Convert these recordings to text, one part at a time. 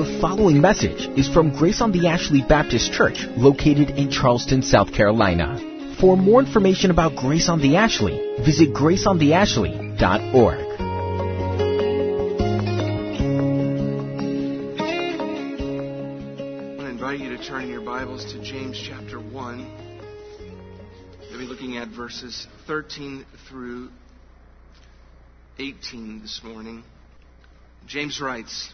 The following message is from Grace on the Ashley Baptist Church, located in Charleston, South Carolina. For more information about Grace on the Ashley, visit graceontheashley.org. I want to invite you to turn in your Bibles to James chapter 1. We'll be looking at verses 13 through 18 this morning. James writes,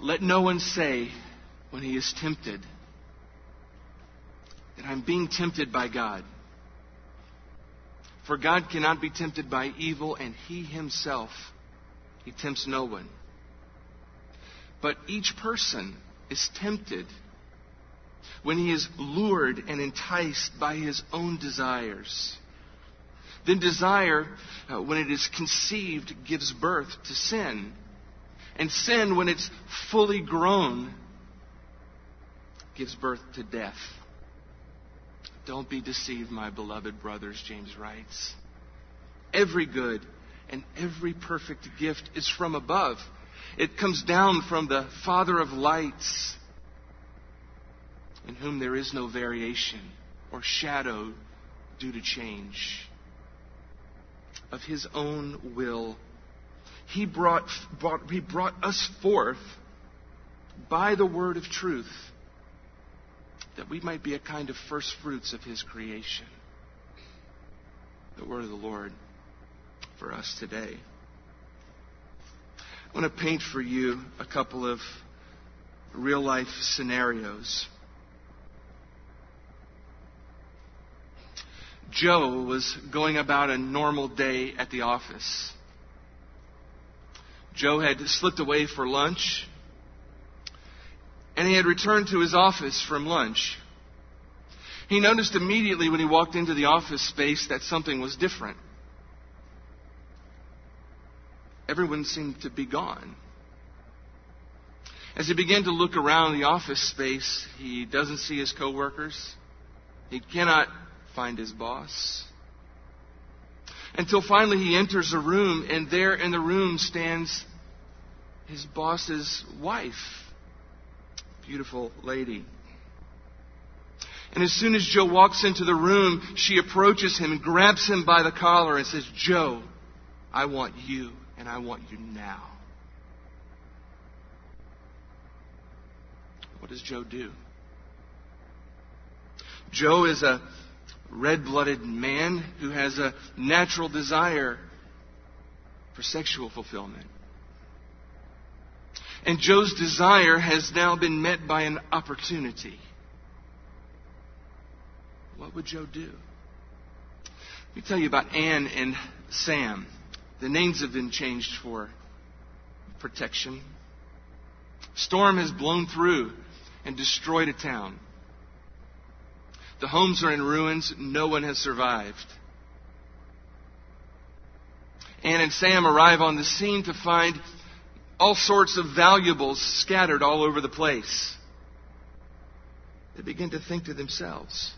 Let no one say when he is tempted that I'm being tempted by God. For God cannot be tempted by evil, and he himself, he tempts no one. But each person is tempted when he is lured and enticed by his own desires. Then desire, uh, when it is conceived, gives birth to sin. And sin, when it's fully grown, gives birth to death. Don't be deceived, my beloved brothers, James writes. Every good and every perfect gift is from above. It comes down from the Father of lights, in whom there is no variation or shadow due to change of his own will. He brought, brought, he brought us forth by the word of truth that we might be a kind of first fruits of his creation. The word of the Lord for us today. I want to paint for you a couple of real life scenarios. Joe was going about a normal day at the office. Joe had slipped away for lunch, and he had returned to his office from lunch. He noticed immediately when he walked into the office space that something was different. Everyone seemed to be gone. As he began to look around the office space, he doesn't see his coworkers. He cannot find his boss. Until finally he enters a room, and there in the room stands his boss's wife. Beautiful lady. And as soon as Joe walks into the room, she approaches him and grabs him by the collar and says, Joe, I want you, and I want you now. What does Joe do? Joe is a red blooded man who has a natural desire for sexual fulfillment. And Joe's desire has now been met by an opportunity. What would Joe do? Let me tell you about Anne and Sam. The names have been changed for protection. Storm has blown through and destroyed a town. The homes are in ruins. No one has survived. Anne and Sam arrive on the scene to find all sorts of valuables scattered all over the place. They begin to think to themselves,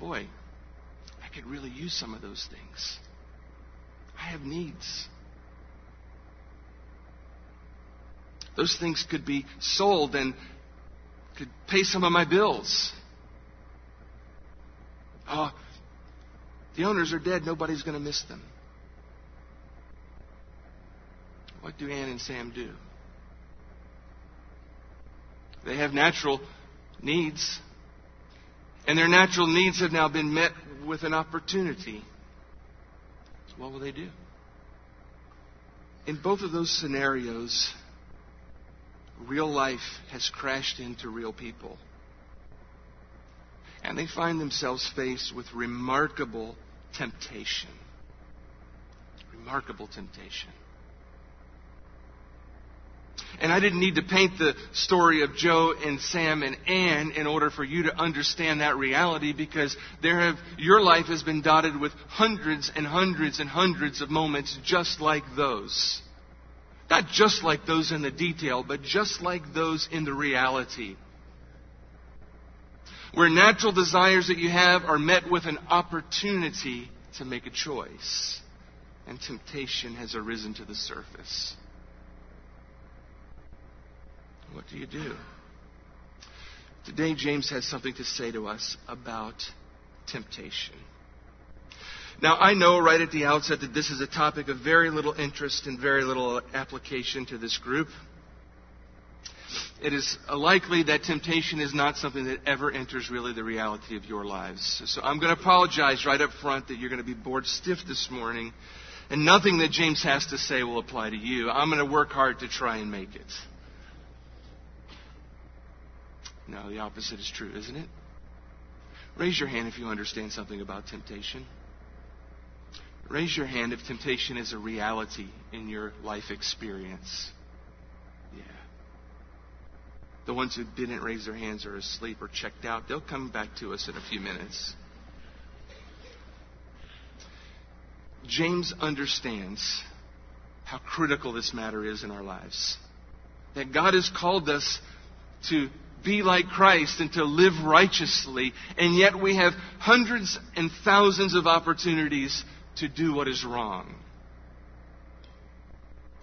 boy, I could really use some of those things. I have needs. Those things could be sold and could pay some of my bills. Oh, the owners are dead. Nobody's going to miss them. What do Anne and Sam do? They have natural needs. And their natural needs have now been met with an opportunity. So what will they do? In both of those scenarios, real life has crashed into real people and they find themselves faced with remarkable temptation. Remarkable temptation. And I didn't need to paint the story of Joe and Sam and Anne in order for you to understand that reality because there have, your life has been dotted with hundreds and hundreds and hundreds of moments just like those. Not just like those in the detail, but just like those in the reality where natural desires that you have are met with an opportunity to make a choice, and temptation has arisen to the surface. What do you do? Today, James has something to say to us about temptation. Now, I know right at the outset that this is a topic of very little interest and very little application to this group. It is likely that temptation is not something that ever enters really the reality of your lives. So I'm going to apologize right up front that you're going to be bored stiff this morning, and nothing that James has to say will apply to you. I'm going to work hard to try and make it. No, the opposite is true, isn't it? Raise your hand if you understand something about temptation. Raise your hand if temptation is a reality in your life experience. The ones who didn't raise their hands are asleep or checked out. They'll come back to us in a few minutes. James understands how critical this matter is in our lives. That God has called us to be like Christ and to live righteously, and yet we have hundreds and thousands of opportunities to do what is wrong.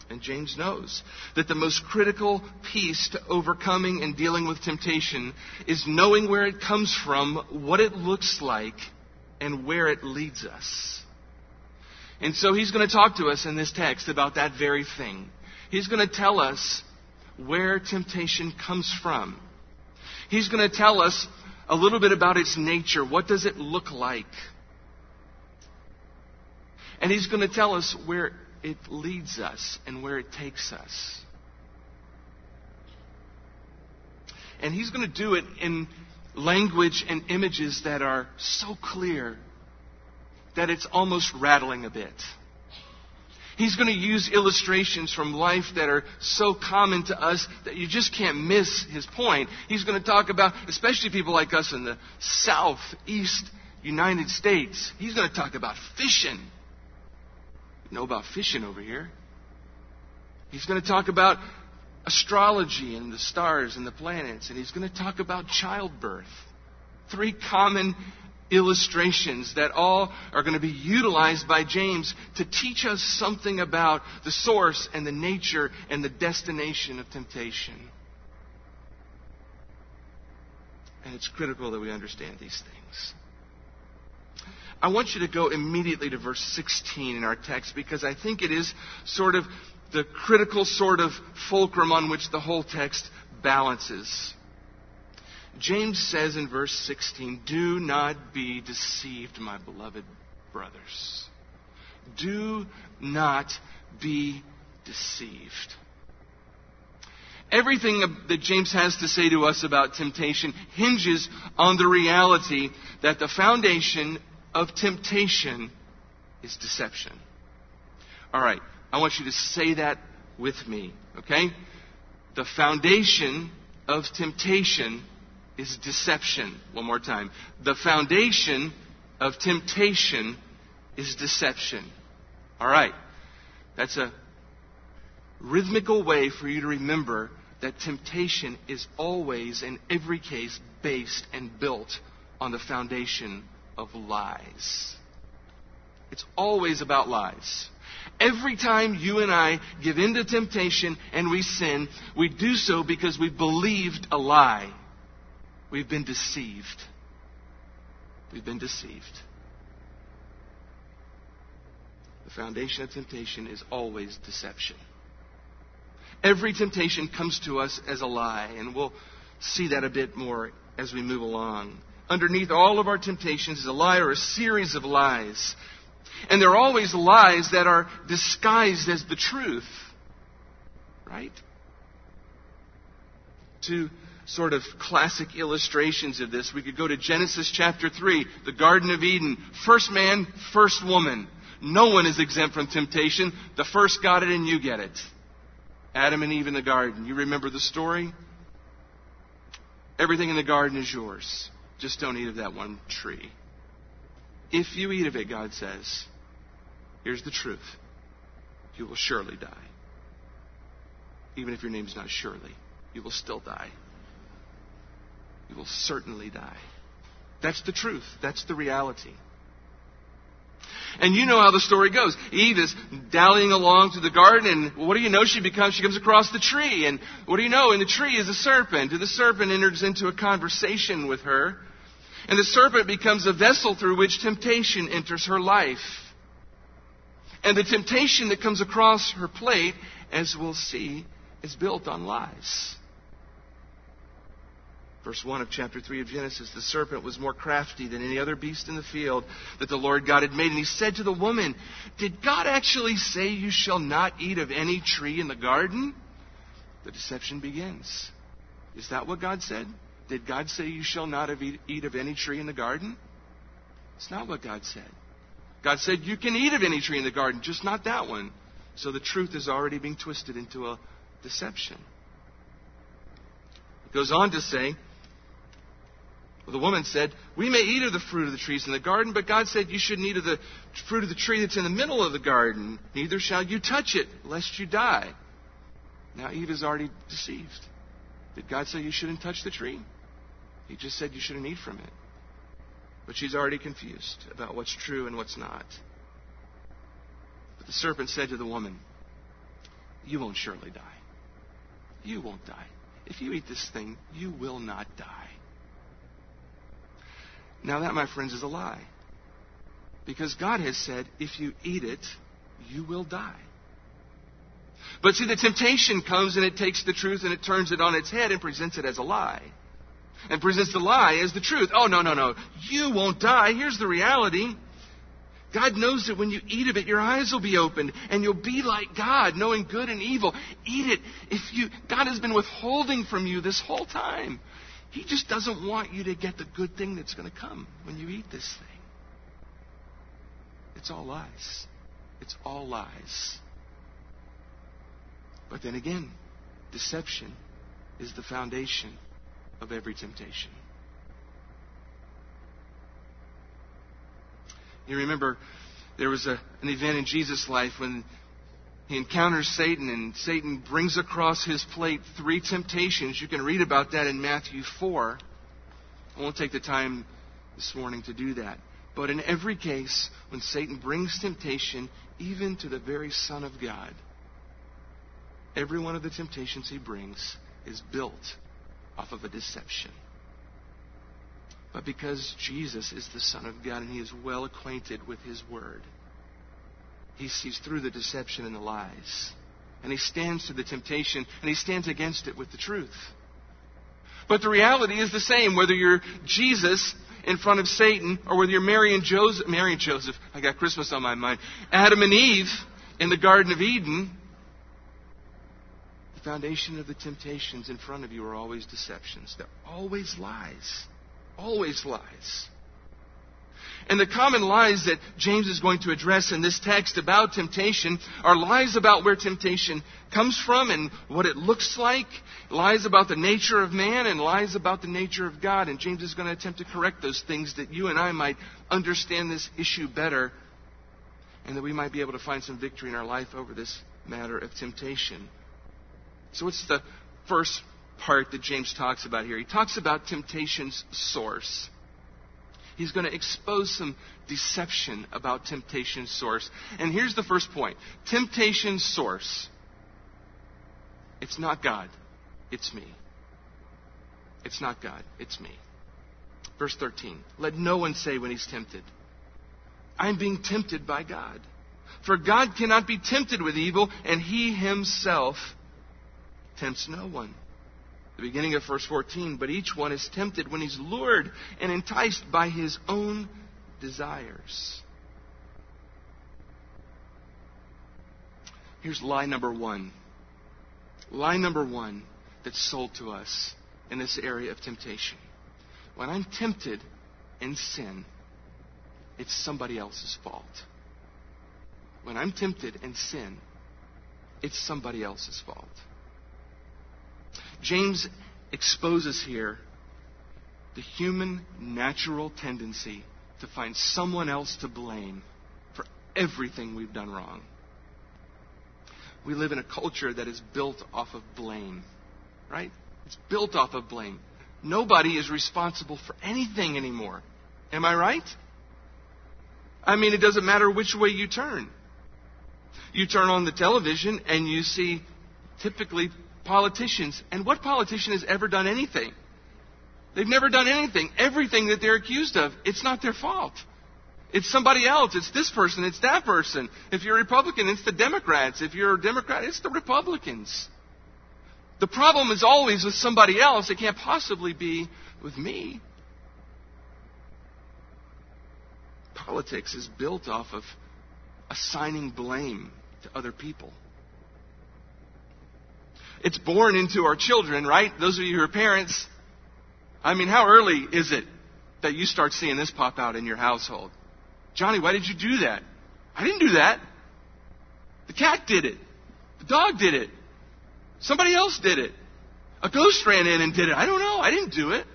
And James knows that the most critical piece to overcoming and dealing with temptation is knowing where it comes from, what it looks like, and where it leads us. And so he's going to talk to us in this text about that very thing. He's going to tell us where temptation comes from. He's going to tell us a little bit about its nature. What does it look like? And he's going to tell us where it leads us and where it takes us. And he's going to do it in language and images that are so clear that it's almost rattling a bit. He's going to use illustrations from life that are so common to us that you just can't miss his point. He's going to talk about, especially people like us in the southeast United States, he's going to talk about fishing. Know about fishing over here. He's going to talk about astrology and the stars and the planets, and he's going to talk about childbirth. Three common illustrations that all are going to be utilized by James to teach us something about the source and the nature and the destination of temptation. And it's critical that we understand these things. I want you to go immediately to verse 16 in our text because I think it is sort of the critical sort of fulcrum on which the whole text balances. James says in verse 16, Do not be deceived, my beloved brothers. Do not be deceived. Everything that James has to say to us about temptation hinges on the reality that the foundation of temptation is deception. All right, I want you to say that with me, okay? The foundation of temptation is deception. One more time. The foundation of temptation is deception. All right. That's a rhythmical way for you to remember that temptation is always, in every case, based and built on the foundation of lies. It's always about lies. Every time you and I give in to temptation and we sin, we do so because we believed a lie. We've been deceived. We've been deceived. The foundation of temptation is always deception. Every temptation comes to us as a lie, and we'll see that a bit more as we move along. Underneath all of our temptations is a lie or a series of lies. And they're always lies that are disguised as the truth. Right? Two sort of classic illustrations of this. We could go to Genesis chapter 3, the Garden of Eden. First man, first woman. No one is exempt from temptation. The first got it and you get it. Adam and Eve in the garden. You remember the story? Everything in the garden is yours. Just don't eat of that one tree. If you eat of it, God says, here's the truth. You will surely die. Even if your name's not surely, you will still die you will certainly die. That's the truth. That's the reality. And you know how the story goes. Eve is dallying along through the garden, and what do you know? She becomes, she comes across the tree, and what do you know? In the tree is a serpent, and the serpent enters into a conversation with her, and the serpent becomes a vessel through which temptation enters her life. And the temptation that comes across her plate, as we'll see, is built on lies. Verse 1 of chapter 3 of Genesis The serpent was more crafty than any other beast in the field that the Lord God had made. And he said to the woman, Did God actually say you shall not eat of any tree in the garden? The deception begins. Is that what God said? Did God say you shall not eat of any tree in the garden? It's not what God said. God said you can eat of any tree in the garden, just not that one. So the truth is already being twisted into a deception. It goes on to say, well, the woman said, We may eat of the fruit of the trees in the garden, but God said you shouldn't eat of the fruit of the tree that's in the middle of the garden. Neither shall you touch it, lest you die. Now Eve is already deceived. Did God say you shouldn't touch the tree? He just said you shouldn't eat from it. But she's already confused about what's true and what's not. But the serpent said to the woman, You won't surely die. You won't die. If you eat this thing, you will not die. Now, that, my friends, is a lie. Because God has said, if you eat it, you will die. But see, the temptation comes and it takes the truth and it turns it on its head and presents it as a lie and presents the lie as the truth. Oh, no, no, no. You won't die. Here's the reality. God knows that when you eat of it, your eyes will be opened and you'll be like God, knowing good and evil. Eat it. If you, God has been withholding from you this whole time. He just doesn't want you to get the good thing that's going to come when you eat this thing. It's all lies. It's all lies. But then again, deception is the foundation of every temptation. You remember there was a, an event in Jesus' life when he encounters Satan, and Satan brings across his plate three temptations. You can read about that in Matthew 4. I won't take the time this morning to do that. But in every case, when Satan brings temptation, even to the very Son of God, every one of the temptations he brings is built off of a deception. But because Jesus is the Son of God and He is well acquainted with His Word, He sees through the deception and the lies. And He stands to the temptation and He stands against it with the truth. But the reality is the same, whether you're Jesus in front of Satan or whether you're Mary and Joseph. Mary and Joseph, I got Christmas on my mind. Adam and Eve in the Garden of Eden the foundation of the temptations in front of you are always deceptions. They're always lies. Always lies. And the common lies that James is going to address in this text about temptation are lies about where temptation comes from and what it looks like, lies about the nature of man, and lies about the nature of God. And James is going to attempt to correct those things that you and I might understand this issue better and that we might be able to find some victory in our life over this matter of temptation. So, what's the first part that James talks about here? He talks about temptation's source. He's going to expose some deception about temptation's source. And here's the first point temptation's source. It's not God, it's me. It's not God, it's me. Verse 13 Let no one say when he's tempted, I'm being tempted by God. For God cannot be tempted with evil, and he himself tempts no one. The beginning of verse 14, but each one is tempted when he's lured and enticed by his own desires. Here's lie number one. Lie number one that's sold to us in this area of temptation. When I'm tempted in sin, it's somebody else's fault. When I'm tempted in sin, it's somebody else's fault. James exposes here the human natural tendency to find someone else to blame for everything we've done wrong. We live in a culture that is built off of blame, right? It's built off of blame. Nobody is responsible for anything anymore. Am I right? I mean, it doesn't matter which way you turn. You turn on the television and you see typically politicians. And what politician has ever done anything? They've never done anything. Everything that they're accused of, it's not their fault. It's somebody else. It's this person. It's that person. If you're a Republican, it's the Democrats. If you're a Democrat, it's the Republicans. The problem is always with somebody else. It can't possibly be with me. Politics is built off of assigning blame to other people. It's born into our children, right? Those of you who are parents, I mean, how early is it that you start seeing this pop out in your household? Johnny, why did you do that? I didn't do that. The cat did it. The dog did it. Somebody else did it. A ghost ran in and did it. I don't know. I didn't do it.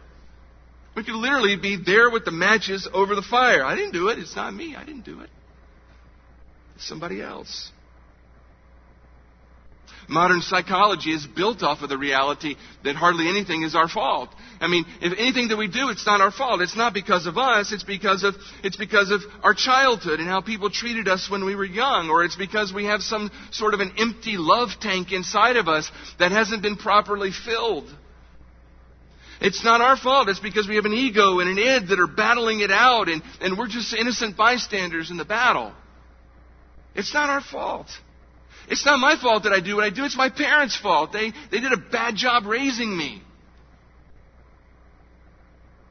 We could literally be there with the matches over the fire. I didn't do it. It's not me. I didn't do it. It's somebody else. Modern psychology is built off of the reality that hardly anything is our fault. I mean, if anything that we do, it's not our fault. It's not because of us. It's because of, it's because of our childhood and how people treated us when we were young. Or it's because we have some sort of an empty love tank inside of us that hasn't been properly filled. It's not our fault. It's because we have an ego and an id that are battling it out and, and we're just innocent bystanders in the battle. It's not our fault. It's not my fault that I do what I do. It's my parents' fault. They, they did a bad job raising me.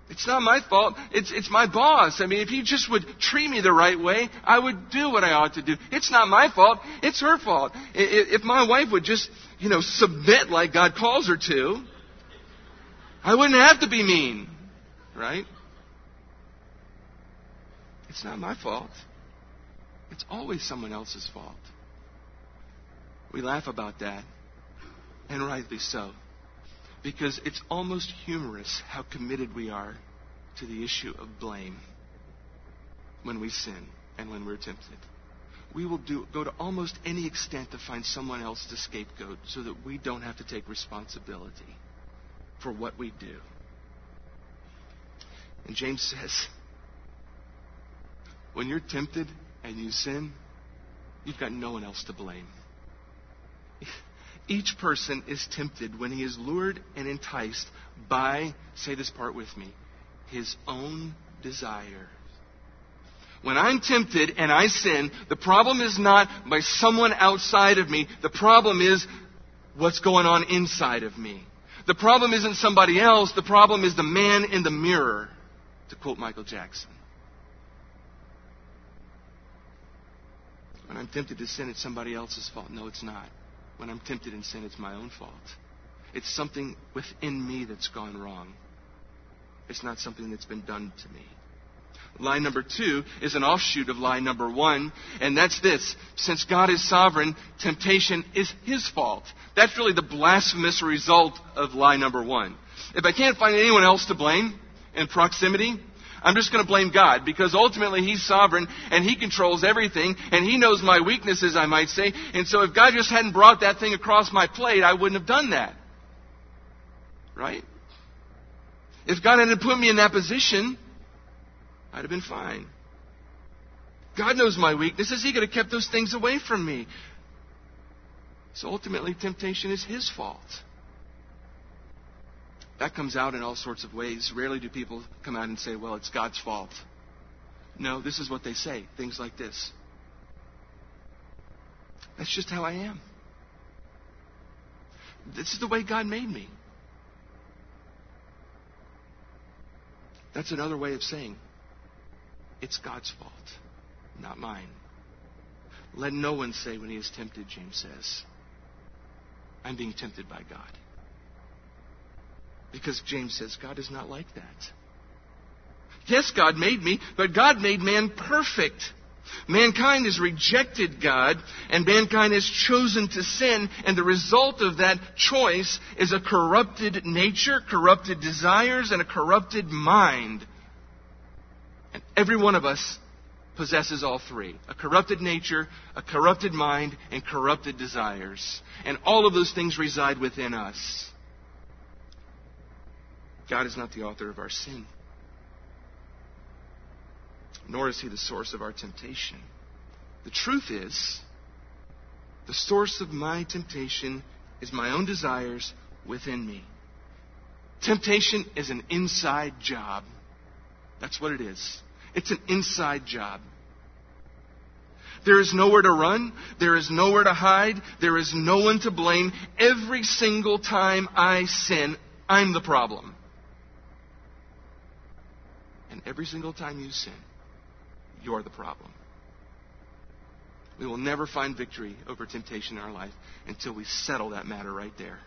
It's not my fault. It's, it's my boss. I mean, if he just would treat me the right way, I would do what I ought to do. It's not my fault. It's her fault. If my wife would just, you know, submit like God calls her to, I wouldn't have to be mean. Right? It's not my fault. It's always someone else's fault. We laugh about that, and rightly so, because it's almost humorous how committed we are to the issue of blame when we sin and when we're tempted. We will do, go to almost any extent to find someone else to scapegoat so that we don't have to take responsibility for what we do. And James says, when you're tempted and you sin, you've got no one else to blame. Each person is tempted when he is lured and enticed by, say this part with me, his own desire. When I'm tempted and I sin, the problem is not by someone outside of me. The problem is what's going on inside of me. The problem isn't somebody else. The problem is the man in the mirror, to quote Michael Jackson. When I'm tempted to sin, it's somebody else's fault. No, it's not. When I'm tempted in sin, it's my own fault. It's something within me that's gone wrong. It's not something that's been done to me. Lie number two is an offshoot of lie number one, and that's this. Since God is sovereign, temptation is His fault. That's really the blasphemous result of lie number one. If I can't find anyone else to blame in proximity, I'm just going to blame God because ultimately He's sovereign and He controls everything and He knows my weaknesses, I might say. And so if God just hadn't brought that thing across my plate, I wouldn't have done that. Right? If God hadn't put me in that position, I'd have been fine. God knows my weaknesses. He could have kept those things away from me. So ultimately, temptation is His fault. That comes out in all sorts of ways. Rarely do people come out and say, well, it's God's fault. No, this is what they say. Things like this. That's just how I am. This is the way God made me. That's another way of saying it's God's fault, not mine. Let no one say when he is tempted, James says, I'm being tempted by God. Because James says God is not like that. Yes, God made me, but God made man perfect. Mankind has rejected God, and mankind has chosen to sin, and the result of that choice is a corrupted nature, corrupted desires, and a corrupted mind. And every one of us possesses all three a corrupted nature, a corrupted mind, and corrupted desires. And all of those things reside within us. God is not the author of our sin. nor is he the source of our temptation. The truth is, the source of my temptation is my own desires within me. Temptation is an inside job. That's what it is. It's an inside job. There is nowhere to run. There is nowhere to hide. There is no one to blame. Every single time I sin, I'm the problem. And every single time you sin, you're the problem. We will never find victory over temptation in our life until we settle that matter right there.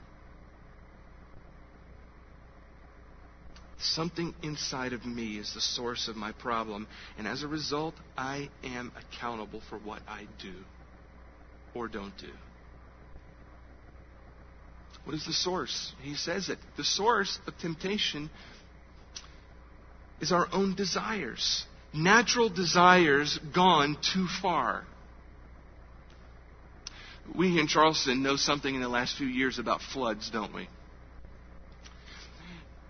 Something inside of me is the source of my problem, and as a result, I am accountable for what I do or don't do. What is the source? He says it. The source of temptation is our own desires. Natural desires gone too far. We in Charleston know something in the last few years about floods, don't we?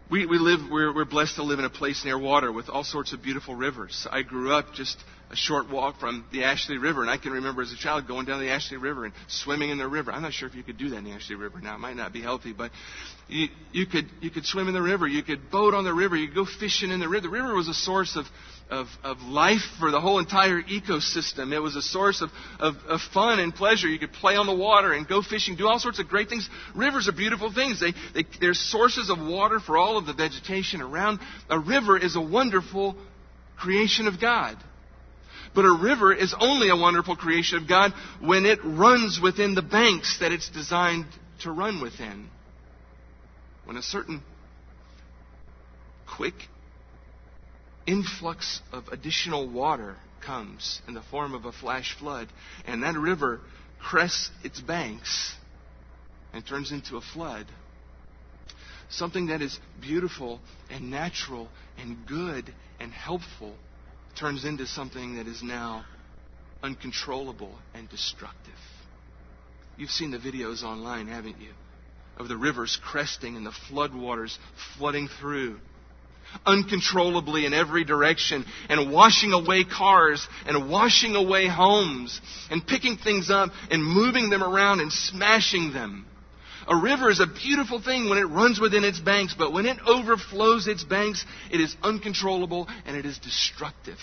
We, we live, we're, we're blessed to live in a place near water with all sorts of beautiful rivers. I grew up just a short walk from the Ashley River, and I can remember as a child going down the Ashley River and swimming in the river. I'm not sure if you could do that in the Ashley River now. It might not be healthy, but you, you could you could swim in the river. You could boat on the river. You could go fishing in the river. The river was a source of of, of life for the whole entire ecosystem. It was a source of, of, of fun and pleasure. You could play on the water and go fishing, do all sorts of great things. Rivers are beautiful things. They, they, they're sources of water for all of the vegetation around. A river is a wonderful creation of God. But a river is only a wonderful creation of God when it runs within the banks that it's designed to run within. When a certain quick influx of additional water comes in the form of a flash flood, and that river crests its banks and turns into a flood. Something that is beautiful and natural and good and helpful turns into something that is now uncontrollable and destructive. You've seen the videos online, haven't you? Of the rivers cresting and the floodwaters flooding through uncontrollably in every direction and washing away cars and washing away homes and picking things up and moving them around and smashing them. A river is a beautiful thing when it runs within its banks, but when it overflows its banks, it is uncontrollable and it is destructive.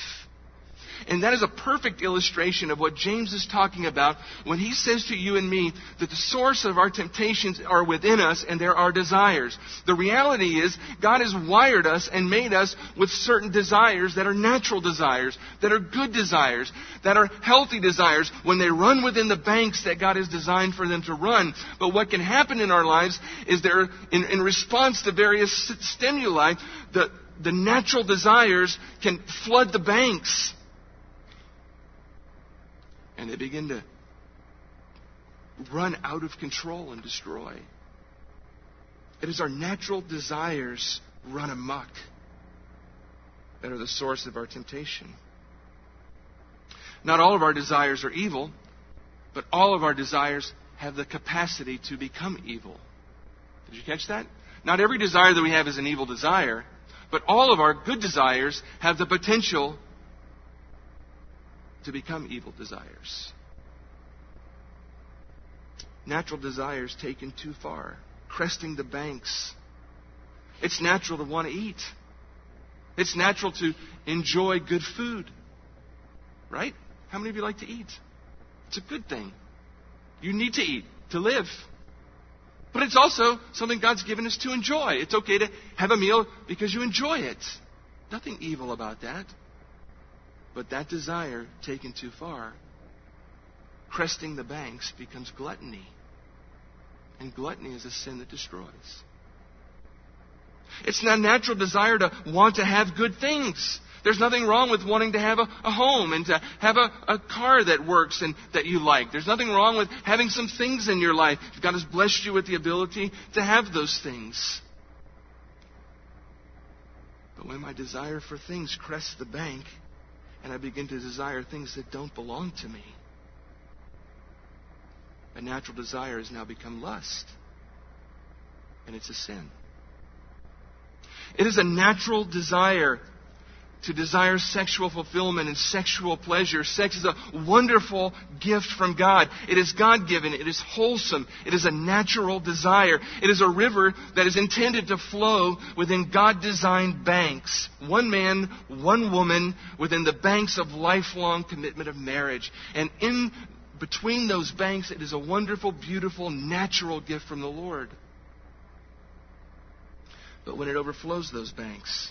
And that is a perfect illustration of what James is talking about when he says to you and me that the source of our temptations are within us and there are desires. The reality is God has wired us and made us with certain desires that are natural desires, that are good desires, that are healthy desires when they run within the banks that God has designed for them to run. But what can happen in our lives is there, in, in response to various stimuli, the, the natural desires can flood the banks and they begin to run out of control and destroy. It is our natural desires run amok that are the source of our temptation. Not all of our desires are evil, but all of our desires have the capacity to become evil. Did you catch that? Not every desire that we have is an evil desire, but all of our good desires have the potential to become evil desires. Natural desires taken too far, cresting the banks. It's natural to want to eat. It's natural to enjoy good food. Right? How many of you like to eat? It's a good thing. You need to eat to live. But it's also something God's given us to enjoy. It's okay to have a meal because you enjoy it. Nothing evil about that. But that desire taken too far, cresting the banks, becomes gluttony. And gluttony is a sin that destroys. It's not a natural desire to want to have good things. There's nothing wrong with wanting to have a, a home and to have a, a, car that works and that you like. There's nothing wrong with having some things in your life. God has blessed you with the ability to have those things. But when my desire for things crests the bank, and I begin to desire things that don't belong to me. A natural desire has now become lust, and it's a sin. It is a natural desire to desire sexual fulfillment and sexual pleasure. Sex is a wonderful gift from God. It is God given. It is wholesome. It is a natural desire. It is a river that is intended to flow within God designed banks. One man, one woman within the banks of lifelong commitment of marriage. And in between those banks, it is a wonderful, beautiful, natural gift from the Lord. But when it overflows those banks,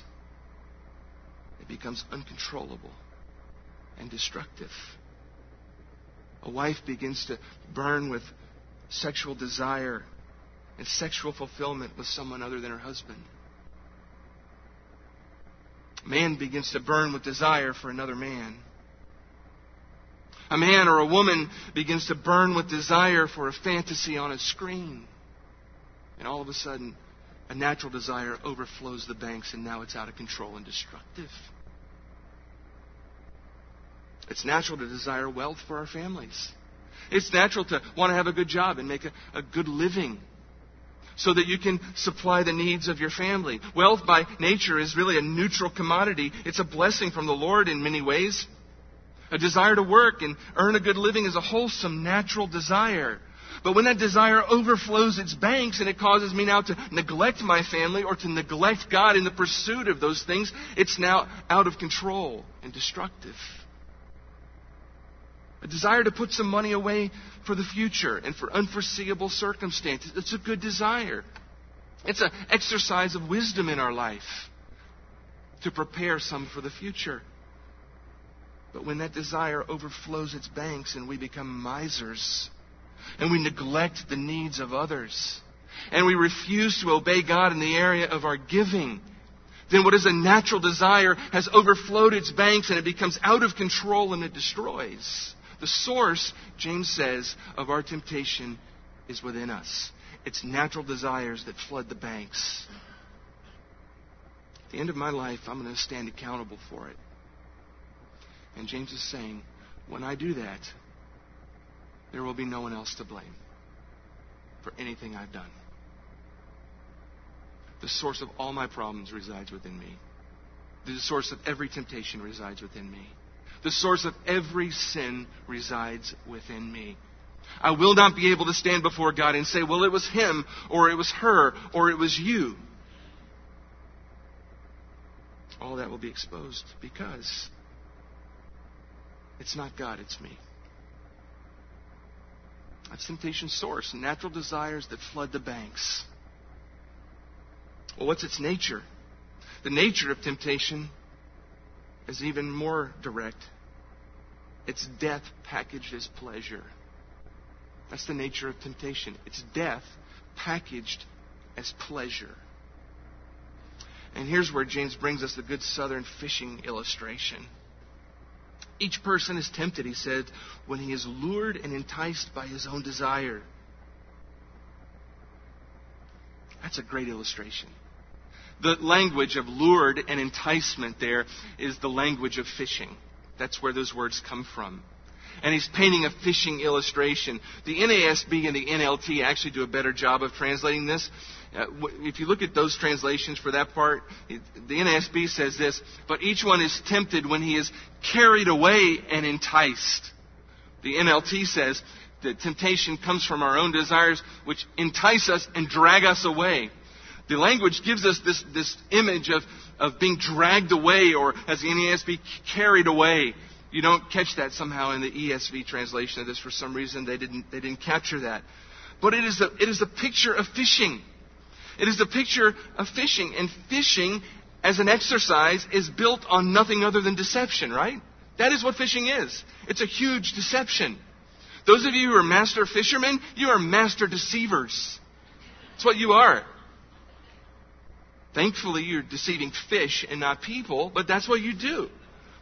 becomes uncontrollable and destructive. A wife begins to burn with sexual desire and sexual fulfillment with someone other than her husband. Man begins to burn with desire for another man. A man or a woman begins to burn with desire for a fantasy on a screen. And all of a sudden, a natural desire overflows the banks and now it's out of control and destructive. It's natural to desire wealth for our families. It's natural to want to have a good job and make a, a good living so that you can supply the needs of your family. Wealth by nature is really a neutral commodity. It's a blessing from the Lord in many ways. A desire to work and earn a good living is a wholesome, natural desire. But when that desire overflows its banks and it causes me now to neglect my family or to neglect God in the pursuit of those things, it's now out of control and destructive. A desire to put some money away for the future and for unforeseeable circumstances. It's a good desire. It's an exercise of wisdom in our life to prepare some for the future. But when that desire overflows its banks and we become misers, and we neglect the needs of others, and we refuse to obey God in the area of our giving, then what is a natural desire has overflowed its banks and it becomes out of control and it destroys. The source, James says, of our temptation is within us. It's natural desires that flood the banks. At the end of my life, I'm going to stand accountable for it. And James is saying, when I do that, there will be no one else to blame for anything I've done. The source of all my problems resides within me. The source of every temptation resides within me. The source of every sin resides within me. I will not be able to stand before God and say, well, it was him, or it was her, or it was you. All that will be exposed because it's not God, it's me. That's temptation's source, natural desires that flood the banks. Well, what's its nature? The nature of temptation is even more direct. It's death packaged as pleasure. That's the nature of temptation. It's death packaged as pleasure. And here's where James brings us the good southern fishing illustration. Each person is tempted, he said, when he is lured and enticed by his own desire. That's a great illustration. The language of lured and enticement there is the language of fishing. That's where those words come from. And he's painting a fishing illustration. The NASB and the NLT actually do a better job of translating this. Uh, if you look at those translations for that part, the NASB says this, but each one is tempted when he is carried away and enticed. The NLT says that temptation comes from our own desires which entice us and drag us away. The language gives us this, this image of, of being dragged away or as the NASB carried away. You don't catch that somehow in the ESV translation of this for some reason. They didn't, they didn't capture that. But it is a, it is a picture of fishing. It is a picture of fishing, and fishing as an exercise is built on nothing other than deception, right? That is what fishing is. It's a huge deception. Those of you who are master fishermen, you are master deceivers. That's what you are. Thankfully, you're deceiving fish and not people, but that's what you do.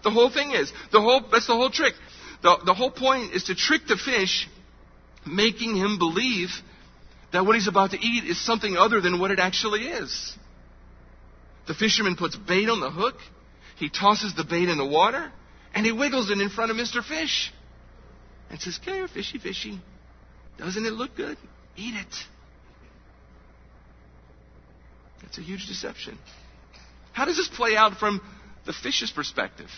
The whole thing is. The whole, that's the whole trick. The, the whole point is to trick the fish, making him believe that what he's about to eat is something other than what it actually is. The fisherman puts bait on the hook, he tosses the bait in the water, and he wiggles it in front of Mr. Fish. And says, Come here, fishy, fishy. Doesn't it look good? Eat it. That's a huge deception. How does this play out from the fish's perspective.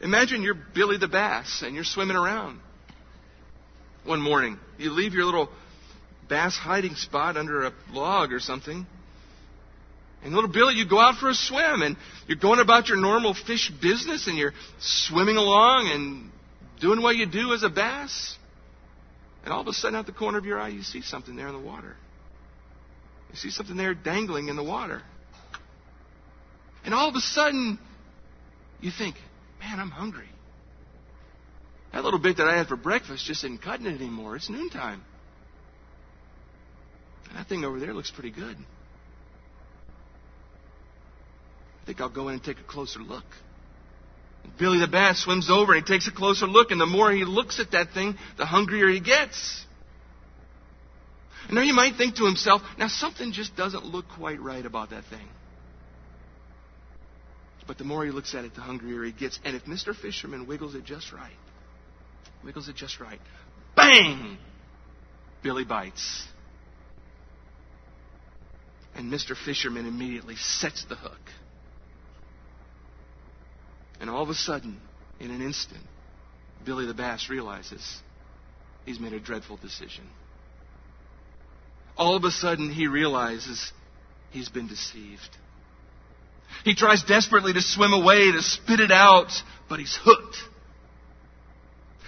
Imagine you're Billy the Bass and you're swimming around. One morning, you leave your little bass hiding spot under a log or something. And little Billy, you go out for a swim and you're going about your normal fish business and you're swimming along and doing what you do as a bass. And all of a sudden, out the corner of your eye, you see something there in the water. You see something there dangling in the water. And all of a sudden, you think, man, I'm hungry. That little bit that I had for breakfast just isn't cutting it anymore. It's noontime. And that thing over there looks pretty good. I think I'll go in and take a closer look. Billy the Bass swims over and he takes a closer look, and the more he looks at that thing, the hungrier he gets. And now he might think to himself, now something just doesn't look quite right about that thing. But the more he looks at it, the hungrier he gets. And if Mr. Fisherman wiggles it just right, wiggles it just right, bang! Billy bites. And Mr. Fisherman immediately sets the hook. And all of a sudden, in an instant, Billy the Bass realizes he's made a dreadful decision. All of a sudden, he realizes he's been deceived. He tries desperately to swim away, to spit it out, but he's hooked.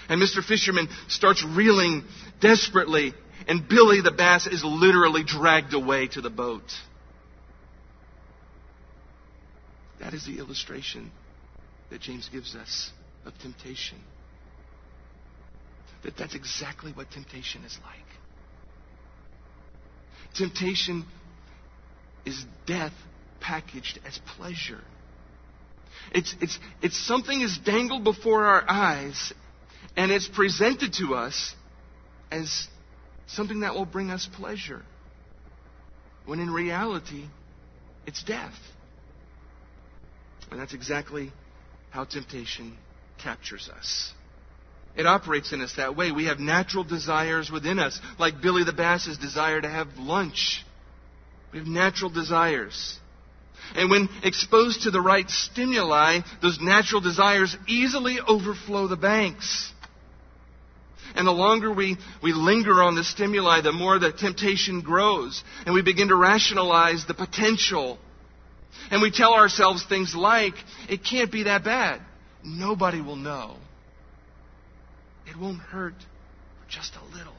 And Mr. Fisherman starts reeling desperately, and Billy the Bass is literally dragged away to the boat. That is the illustration that James gives us of temptation. That that's exactly what temptation is like. Temptation is death packaged as pleasure. It's, it's, it's something is dangled before our eyes and it's presented to us as something that will bring us pleasure. When in reality, it's death. And that's exactly how temptation captures us. It operates in us that way. We have natural desires within us, like Billy the Bass's desire to have lunch. We have natural desires. And when exposed to the right stimuli, those natural desires easily overflow the banks. And the longer we, we linger on the stimuli, the more the temptation grows. And we begin to rationalize the potential and we tell ourselves things like, it can't be that bad. Nobody will know. It won't hurt for just a little.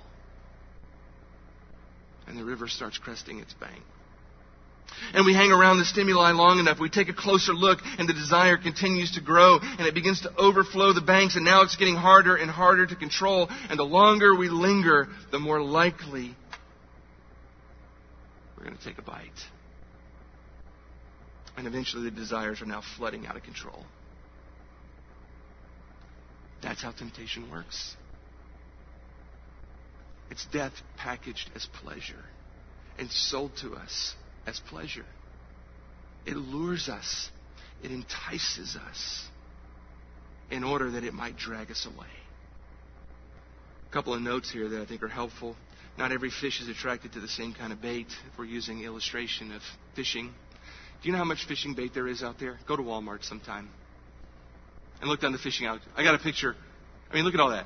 And the river starts cresting its bank. And we hang around the stimuli long enough, we take a closer look, and the desire continues to grow, and it begins to overflow the banks, and now it's getting harder and harder to control. And the longer we linger, the more likely we're going to take a bite. And eventually the desires are now flooding out of control. That's how temptation works. It's death packaged as pleasure and sold to us as pleasure. It lures us, it entices us in order that it might drag us away. A couple of notes here that I think are helpful. Not every fish is attracted to the same kind of bait if we're using illustration of fishing. Do you know how much fishing bait there is out there? Go to Walmart sometime and look down the fishing out. I got a picture. I mean, look at all that.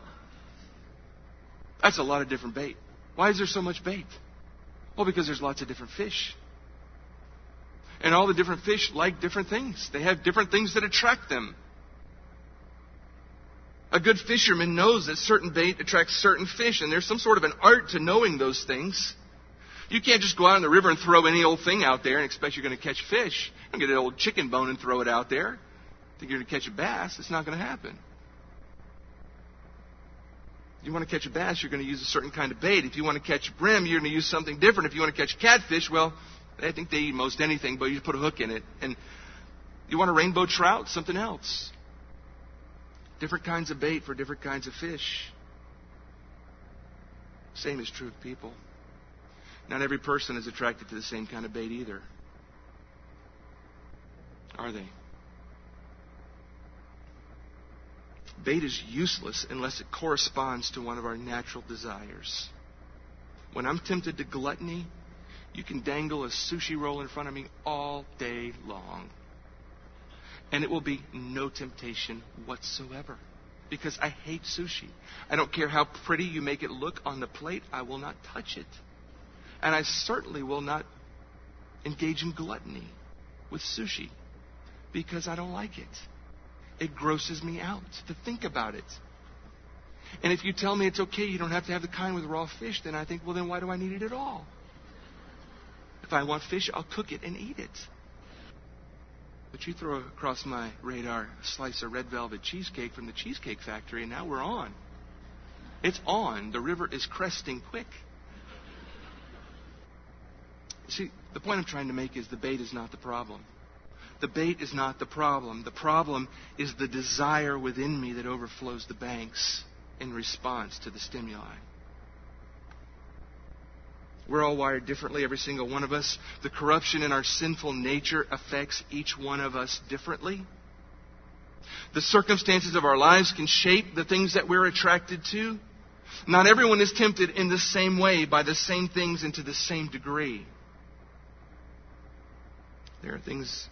That's a lot of different bait. Why is there so much bait? Well, because there's lots of different fish. And all the different fish like different things. They have different things that attract them. A good fisherman knows that certain bait attracts certain fish, and there's some sort of an art to knowing those things. You can't just go out in the river and throw any old thing out there and expect you're going to catch fish. You don't get an old chicken bone and throw it out there. Think you're going to catch a bass? It's not going to happen. You want to catch a bass, you're going to use a certain kind of bait. If you want to catch a brim, you're going to use something different. If you want to catch a catfish, well, I think they eat most anything, but you put a hook in it. And you want a rainbow trout, something else. Different kinds of bait for different kinds of fish. Same is true of people. Not every person is attracted to the same kind of bait either. Are they? Bait is useless unless it corresponds to one of our natural desires. When I'm tempted to gluttony, you can dangle a sushi roll in front of me all day long. And it will be no temptation whatsoever. Because I hate sushi. I don't care how pretty you make it look on the plate, I will not touch it. And I certainly will not engage in gluttony with sushi because I don't like it. It grosses me out to think about it. And if you tell me it's okay, you don't have to have the kind with raw fish, then I think, well, then why do I need it at all? If I want fish, I'll cook it and eat it. But you throw across my radar a slice of red velvet cheesecake from the Cheesecake Factory, and now we're on. It's on. The river is cresting quick. See, the point I'm trying to make is the bait is not the problem. The bait is not the problem. The problem is the desire within me that overflows the banks in response to the stimuli. We're all wired differently, every single one of us. The corruption in our sinful nature affects each one of us differently. The circumstances of our lives can shape the things that we're attracted to. Not everyone is tempted in the same way by the same things and to the same degree. There are things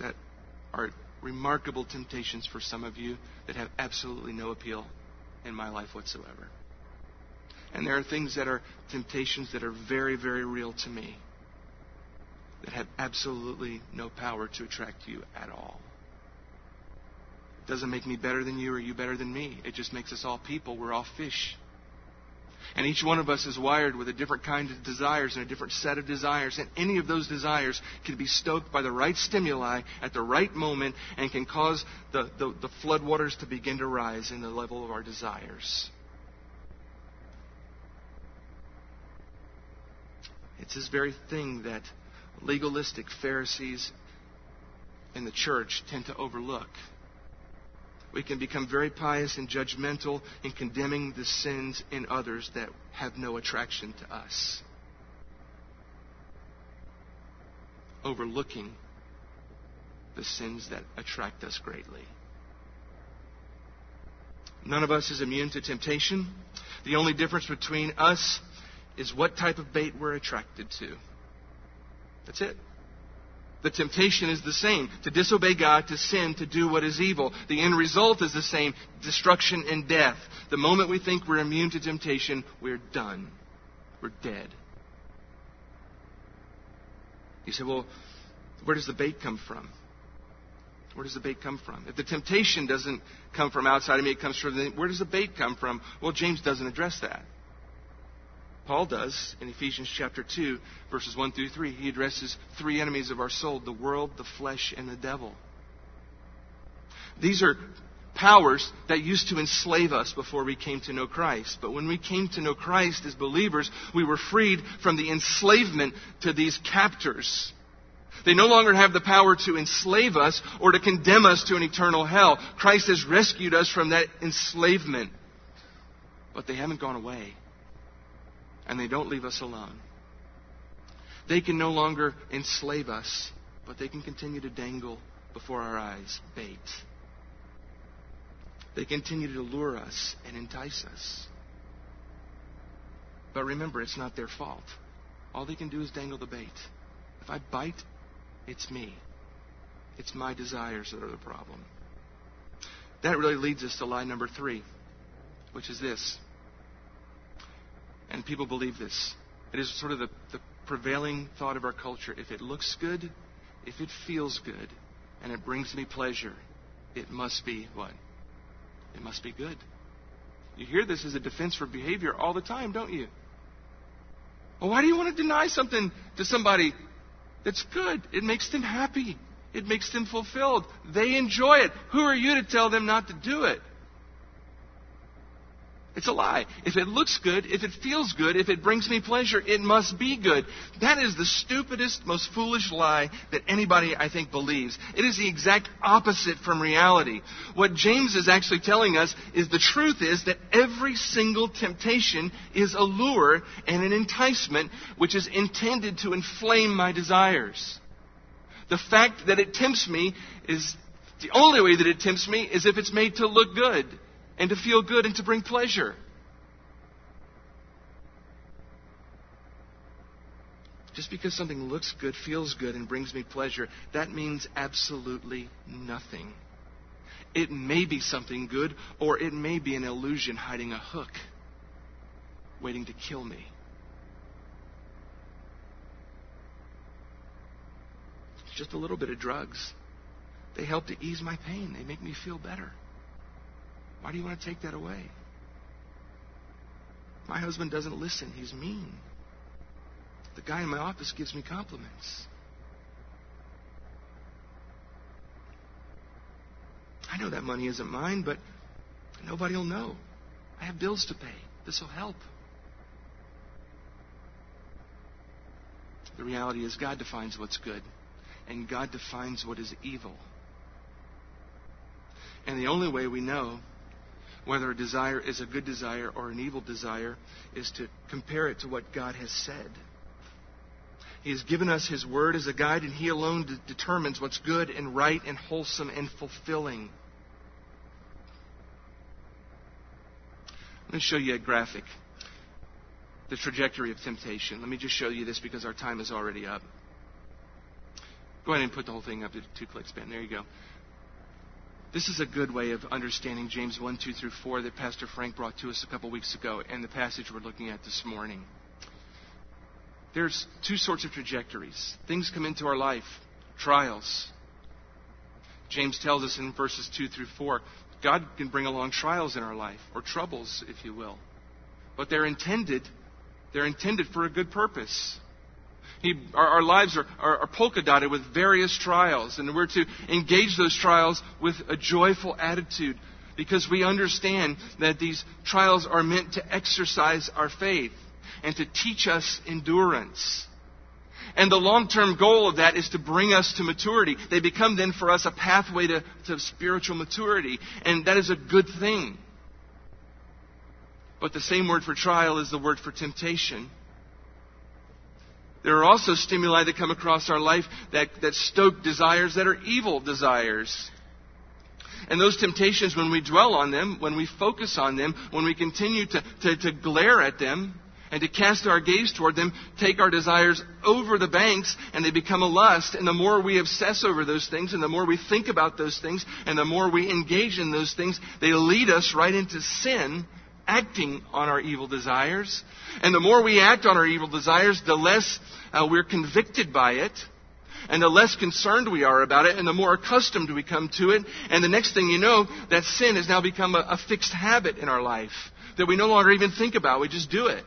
that are remarkable temptations for some of you that have absolutely no appeal in my life whatsoever. And there are things that are temptations that are very, very real to me that have absolutely no power to attract you at all. It doesn't make me better than you or you better than me. It just makes us all people. We're all fish. And each one of us is wired with a different kind of desires and a different set of desires. And any of those desires can be stoked by the right stimuli at the right moment and can cause the, the, the floodwaters to begin to rise in the level of our desires. It's this very thing that legalistic Pharisees in the church tend to overlook. We can become very pious and judgmental in condemning the sins in others that have no attraction to us. Overlooking the sins that attract us greatly. None of us is immune to temptation. The only difference between us is what type of bait we're attracted to. That's it. The temptation is the same to disobey God, to sin, to do what is evil. The end result is the same destruction and death. The moment we think we're immune to temptation, we're done. We're dead. You say, well, where does the bait come from? Where does the bait come from? If the temptation doesn't come from outside of me, it comes from the, where does the bait come from? Well, James doesn't address that. Paul does in Ephesians chapter 2, verses 1 through 3. He addresses three enemies of our soul the world, the flesh, and the devil. These are powers that used to enslave us before we came to know Christ. But when we came to know Christ as believers, we were freed from the enslavement to these captors. They no longer have the power to enslave us or to condemn us to an eternal hell. Christ has rescued us from that enslavement. But they haven't gone away and they don't leave us alone. They can no longer enslave us, but they can continue to dangle before our eyes bait. They continue to lure us and entice us. But remember, it's not their fault. All they can do is dangle the bait. If I bite, it's me. It's my desires that are the problem. That really leads us to lie number three, which is this and people believe this. It is sort of the, the prevailing thought of our culture. If it looks good, if it feels good, and it brings me pleasure, it must be what? It must be good. You hear this as a defense for behavior all the time, don't you? Well, why do you want to deny something to somebody that's good? It makes them happy. It makes them fulfilled. They enjoy it. Who are you to tell them not to do it? It's a lie. If it looks good, if it feels good, if it brings me pleasure, it must be good. That is the stupidest, most foolish lie that anybody, I think, believes. It is the exact opposite from reality. What James is actually telling us is the truth is that every single temptation is a lure and an enticement which is intended to inflame my desires. The fact that it tempts me is the only way that it tempts me is if it's made to look good and to feel good and to bring pleasure. just because something looks good, feels good, and brings me pleasure, that means absolutely nothing. It may be something good, or it may be an illusion hiding a hook, waiting to kill me. It's just a little bit of drugs. They help to ease my pain, they make me feel better. Why do you want to take that away? My husband doesn't listen, he's mean. The guy in my office gives me compliments. I know that money isn't mine, but nobody will know. I have bills to pay. This will help. The reality is, God defines what's good, and God defines what is evil. And the only way we know whether a desire is a good desire or an evil desire is to compare it to what God has said. He has given us His Word as a guide, and He alone de- determines what's good and right and wholesome and fulfilling. Let me show you a graphic. The trajectory of temptation. Let me just show you this because our time is already up. Go ahead and put the whole thing up to two clicks, Ben. There you go. This is a good way of understanding James 1, 2 through 4 that Pastor Frank brought to us a couple weeks ago and the passage we're looking at this morning there's two sorts of trajectories. Things come into our life, trials. James tells us in verses 2 through 4 God can bring along trials in our life, or troubles, if you will. But they're intended, they're intended for a good purpose. He, our, our, lives are, are, are polka dotted with various trials, and we're to engage those trials with a joyful attitude because we understand that these trials are meant to exercise our faith and to teach us endurance. And the long term goal of that is to bring us to maturity. They become then for us a pathway to, to spiritual maturity. And that is a good thing. But the same word for trial is the word for temptation. There are also stimuli that come across our life that, that stoke desires that are evil desires. And those temptations, when we dwell on them, when we focus on them, when we continue to, to, to glare at them, and to cast our gaze toward them, take our desires over the banks, and they become a lust. And the more we obsess over those things, and the more we think about those things, and the more we engage in those things, they lead us right into sin, acting on our evil desires. And the more we act on our evil desires, the less uh, we're convicted by it. And the less concerned we are about it, and the more accustomed we come to it. And the next thing you know, that sin has now become a, a fixed habit in our life that we no longer even think about. We just do it.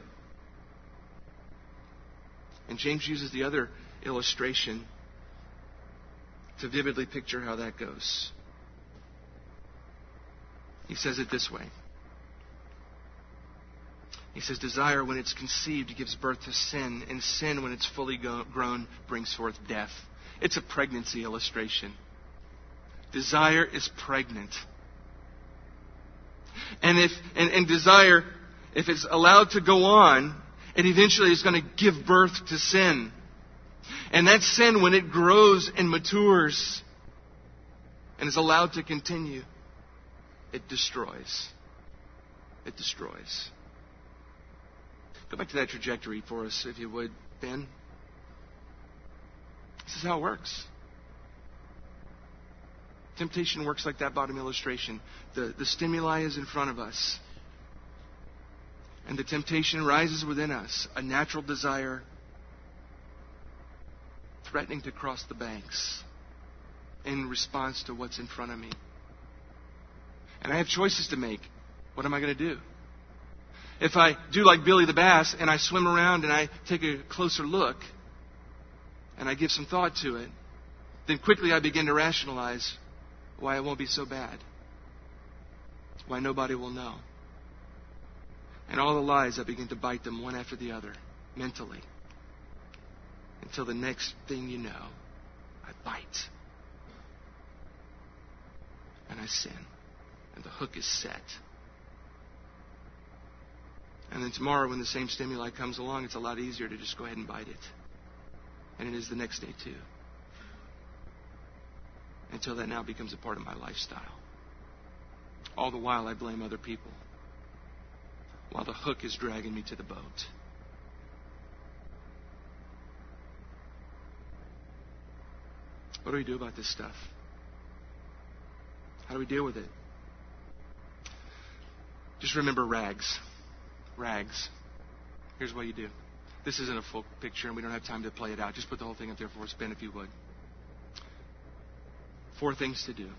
And James uses the other illustration to vividly picture how that goes. He says it this way. He says, Desire, when it's conceived, gives birth to sin, and sin, when it's fully grown, brings forth death. It's a pregnancy illustration. Desire is pregnant. And if and, and desire, if it's allowed to go on, it eventually is going to give birth to sin. And that sin, when it grows and matures and is allowed to continue, it destroys. It destroys. Go back to that trajectory for us, if you would, Ben. This is how it works. Temptation works like that bottom illustration. The, the stimuli is in front of us. And the temptation rises within us, a natural desire threatening to cross the banks in response to what's in front of me. And I have choices to make. What am I going to do? If I do like Billy the Bass and I swim around and I take a closer look and I give some thought to it, then quickly I begin to rationalize why it won't be so bad, why nobody will know. And all the lies, I begin to bite them one after the other, mentally. Until the next thing you know, I bite. And I sin. And the hook is set. And then tomorrow, when the same stimuli comes along, it's a lot easier to just go ahead and bite it. And it is the next day, too. Until that now becomes a part of my lifestyle. All the while, I blame other people while the hook is dragging me to the boat. What do we do about this stuff? How do we deal with it? Just remember rags. Rags. Here's what you do. This isn't a full picture, and we don't have time to play it out. Just put the whole thing up there for us, Ben, if you would. Four things to do.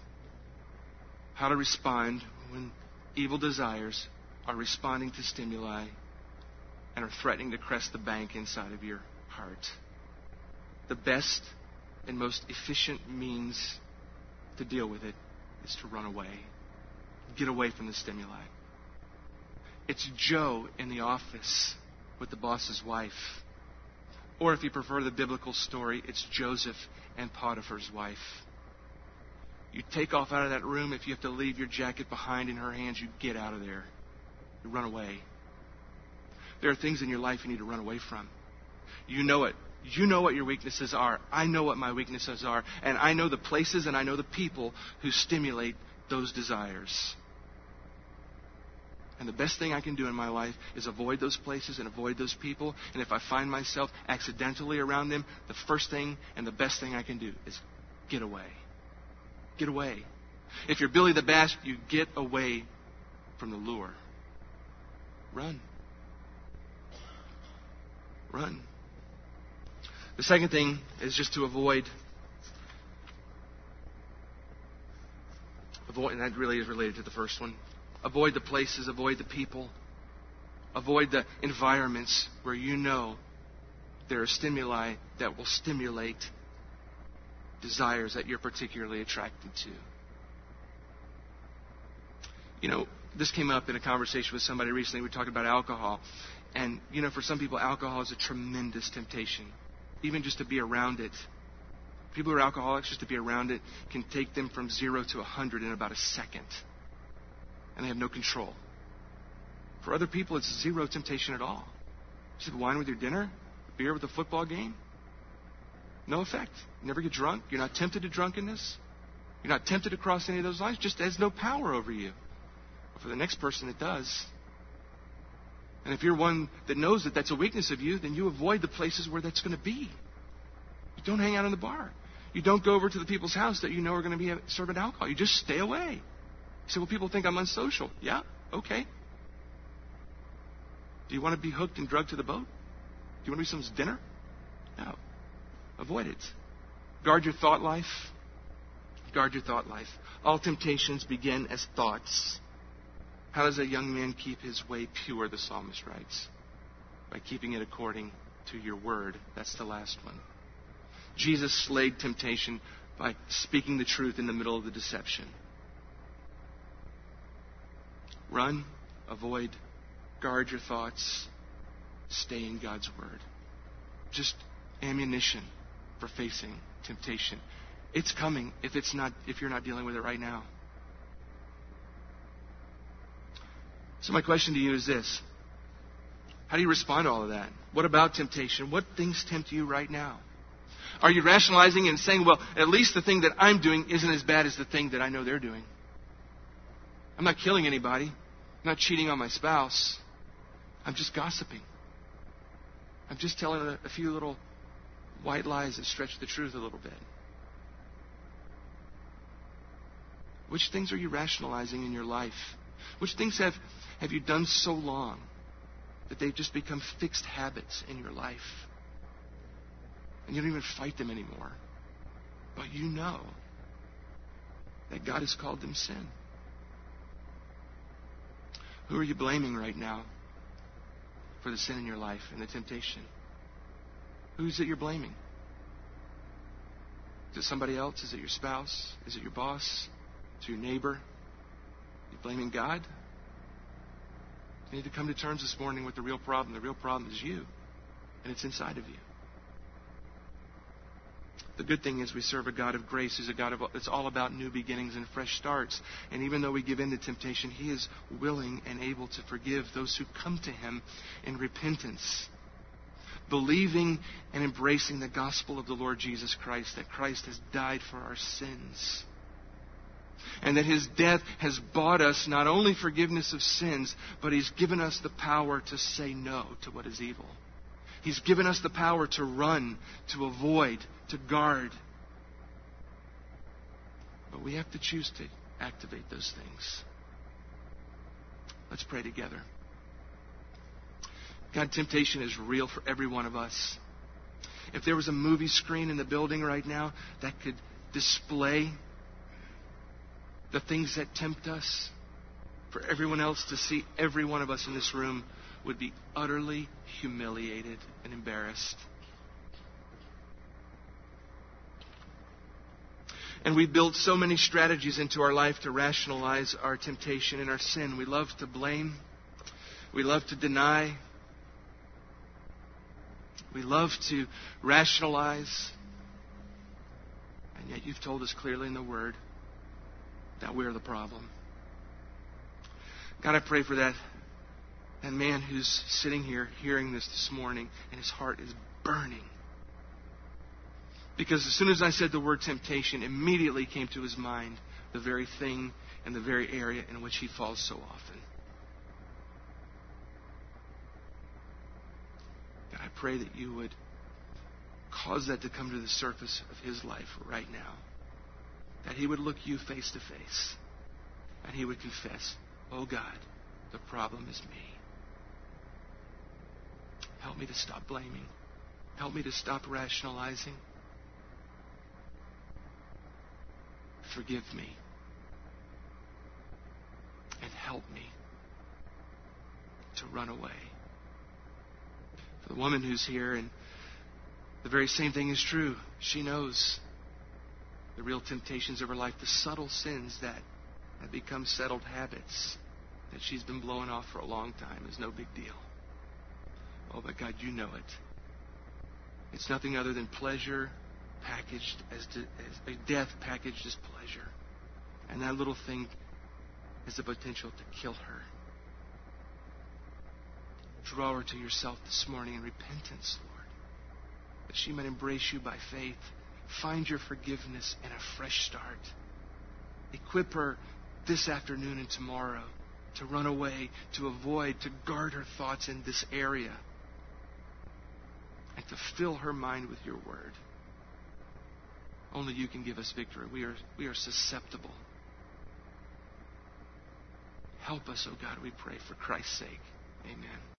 How to respond when evil desires are responding to stimuli and are threatening to crest the bank inside of your heart. The best and most efficient means to deal with it is to run away. Get away from the stimuli. It's Joe in the office with the boss's wife. Or if you prefer the biblical story, it's Joseph and Potiphar's wife. You take off out of that room. If you have to leave your jacket behind in her hands, you get out of there. You run away. There are things in your life you need to run away from. You know it. You know what your weaknesses are. I know what my weaknesses are. And I know the places and I know the people who stimulate those desires. And the best thing I can do in my life is avoid those places and avoid those people. And if I find myself accidentally around them, the first thing and the best thing I can do is get away. Get away. If you're Billy the Bass, you get away from the lure. Run. Run. The second thing is just to avoid avoid and that really is related to the first one. Avoid the places, avoid the people, avoid the environments where you know there are stimuli that will stimulate desires that you're particularly attracted to. You know, this came up in a conversation with somebody recently. We talked about alcohol. And, you know, for some people, alcohol is a tremendous temptation even just to be around it. People who are alcoholics, just to be around it, can take them from zero to a 100 in about a second. And they have no control. For other people, it's zero temptation at all. Just have wine with your dinner, beer with a football game. No effect. You never get drunk. You're not tempted to drunkenness. You're not tempted to cross any of those lines. Just has no power over you. But for the next person, it does. And if you're one that knows that that's a weakness of you, then you avoid the places where that's going to be. You don't hang out in the bar. You don't go over to the people's house that you know are going to be serving alcohol. You just stay away. Say, well, people think I'm unsocial. Yeah, okay. Do you want to be hooked and drugged to the boat? Do you want to be someone's dinner? No. Avoid it. Guard your thought life. Guard your thought life. All temptations begin as thoughts. How does a young man keep his way pure, the psalmist writes? By keeping it according to your word. That's the last one. Jesus slayed temptation by speaking the truth in the middle of the deception. Run, avoid, guard your thoughts, stay in God's word. Just ammunition for facing temptation. It's coming if it's not if you're not dealing with it right now. So, my question to you is this How do you respond to all of that? What about temptation? What things tempt you right now? Are you rationalizing and saying, well, at least the thing that I'm doing isn't as bad as the thing that I know they're doing? I'm not killing anybody. I'm not cheating on my spouse. I'm just gossiping. I'm just telling a, a few little white lies that stretch the truth a little bit. Which things are you rationalizing in your life? Which things have, have you done so long that they've just become fixed habits in your life? And you don't even fight them anymore. But you know that God has called them sin. Who are you blaming right now for the sin in your life and the temptation? Who's it you're blaming? Is it somebody else? Is it your spouse? Is it your boss? Is it your neighbor? You blaming God? You need to come to terms this morning with the real problem. The real problem is you, and it's inside of you. The good thing is we serve a God of grace who's a God of it's all about new beginnings and fresh starts. And even though we give in to temptation, He is willing and able to forgive those who come to Him in repentance, believing and embracing the gospel of the Lord Jesus Christ, that Christ has died for our sins and that his death has bought us not only forgiveness of sins, but he's given us the power to say no to what is evil. He's given us the power to run, to avoid, to guard. But we have to choose to activate those things. Let's pray together. God, temptation is real for every one of us. If there was a movie screen in the building right now that could display the things that tempt us, for everyone else to see every one of us in this room would be utterly humiliated and embarrassed. And we build so many strategies into our life to rationalize our temptation and our sin. We love to blame. We love to deny. We love to rationalize. And yet you've told us clearly in the Word that we're the problem. God, I pray for that, that man who's sitting here hearing this this morning and his heart is burning. Because as soon as I said the word temptation, immediately came to his mind the very thing and the very area in which he falls so often. God, I pray that you would cause that to come to the surface of his life right now. That he would look you face to face. And he would confess, Oh God, the problem is me. Help me to stop blaming. Help me to stop rationalizing. Forgive me. And help me to run away. For the woman who's here, and the very same thing is true. She knows the real temptations of her life, the subtle sins that have become settled habits that she's been blowing off for a long time is no big deal. Oh, but God, you know it. It's nothing other than pleasure packaged as, to, as a death packaged as pleasure. And that little thing has the potential to kill her. Draw her to yourself this morning in repentance, Lord, that she might embrace you by faith, find your forgiveness and a fresh start. Equip her this afternoon and tomorrow to run away, to avoid, to guard her thoughts in this area, and to fill her mind with your word. Only you can give us victory. We are, we are susceptible. Help us, O oh God, we pray, for Christ's sake. Amen.